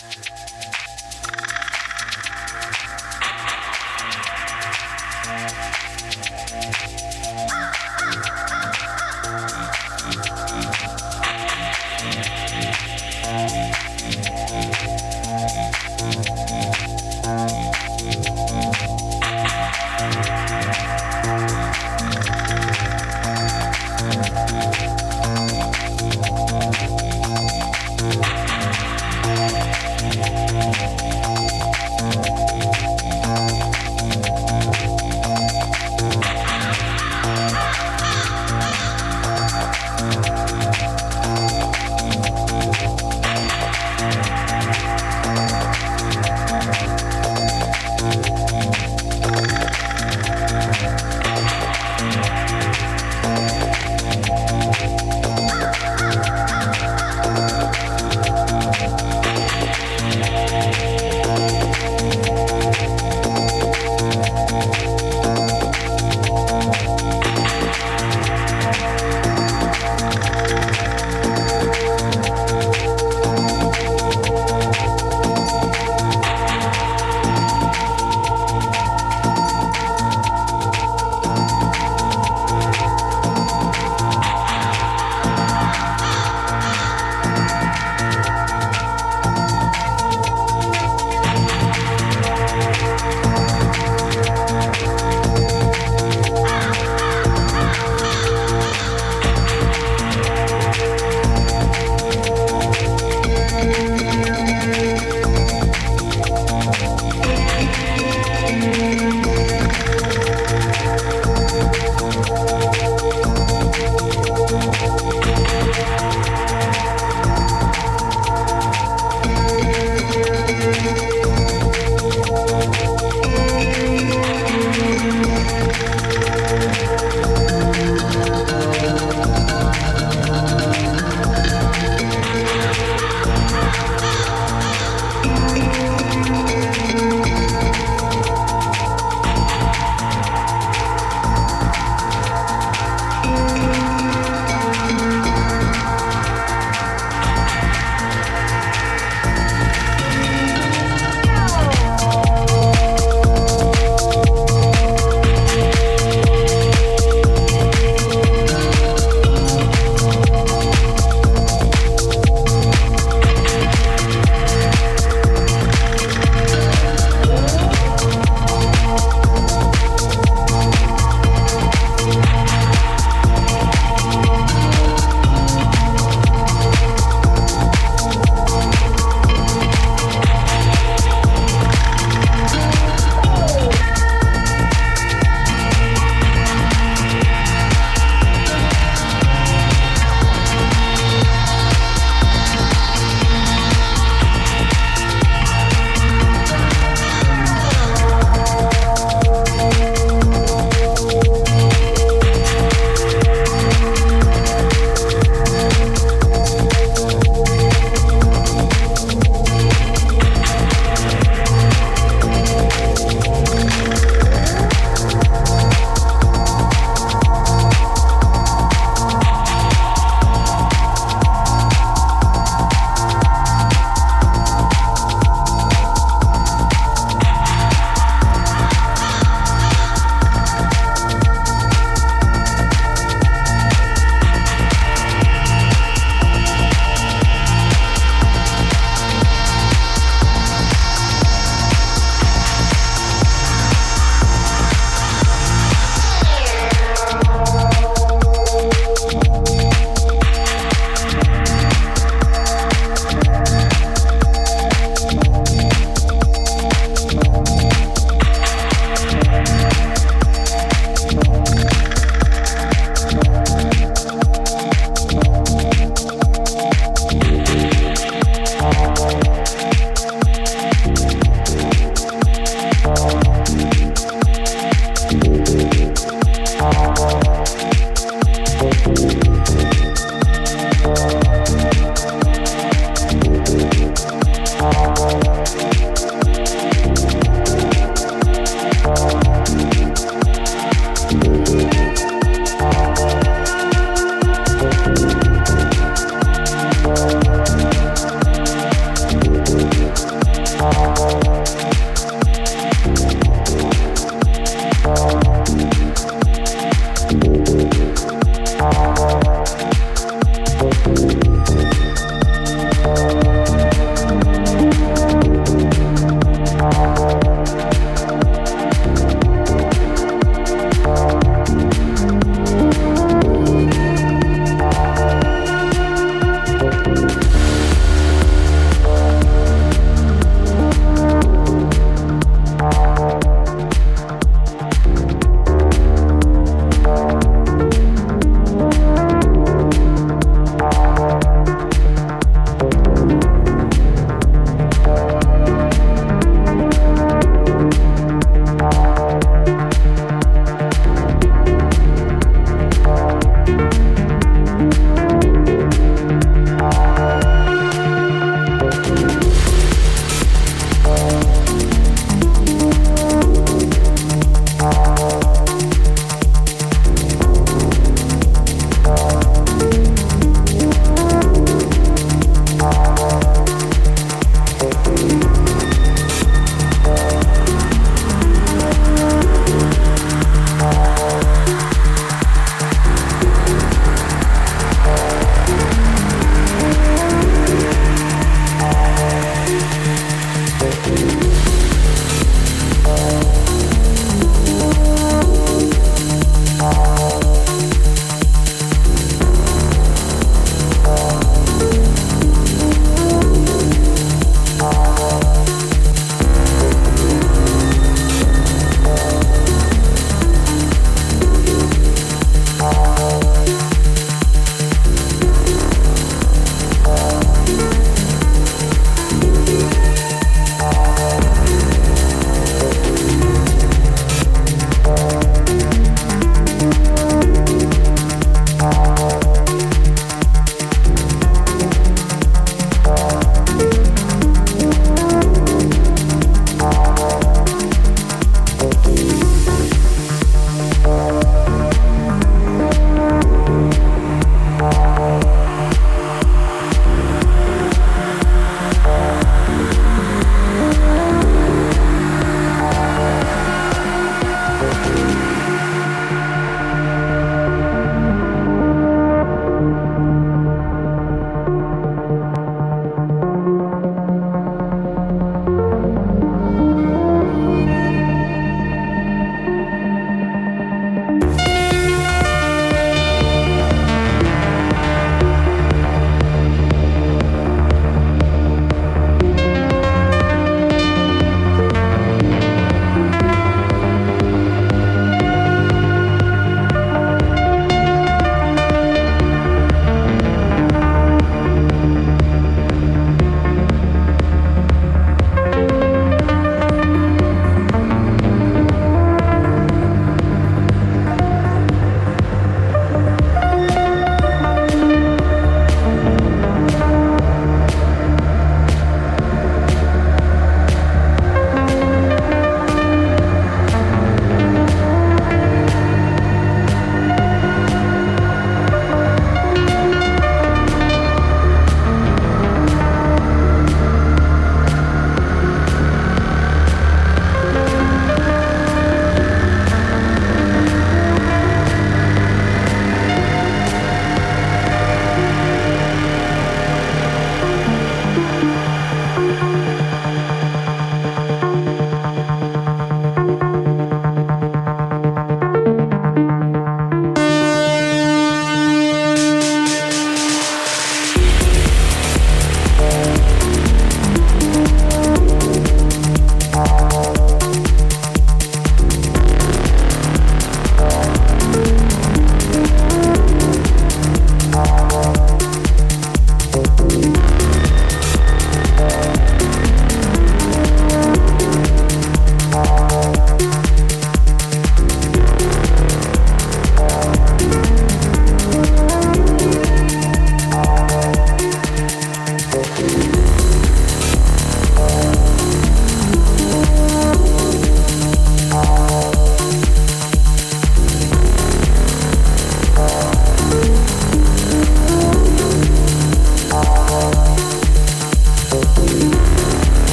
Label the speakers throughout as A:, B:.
A: Thank you.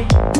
A: way.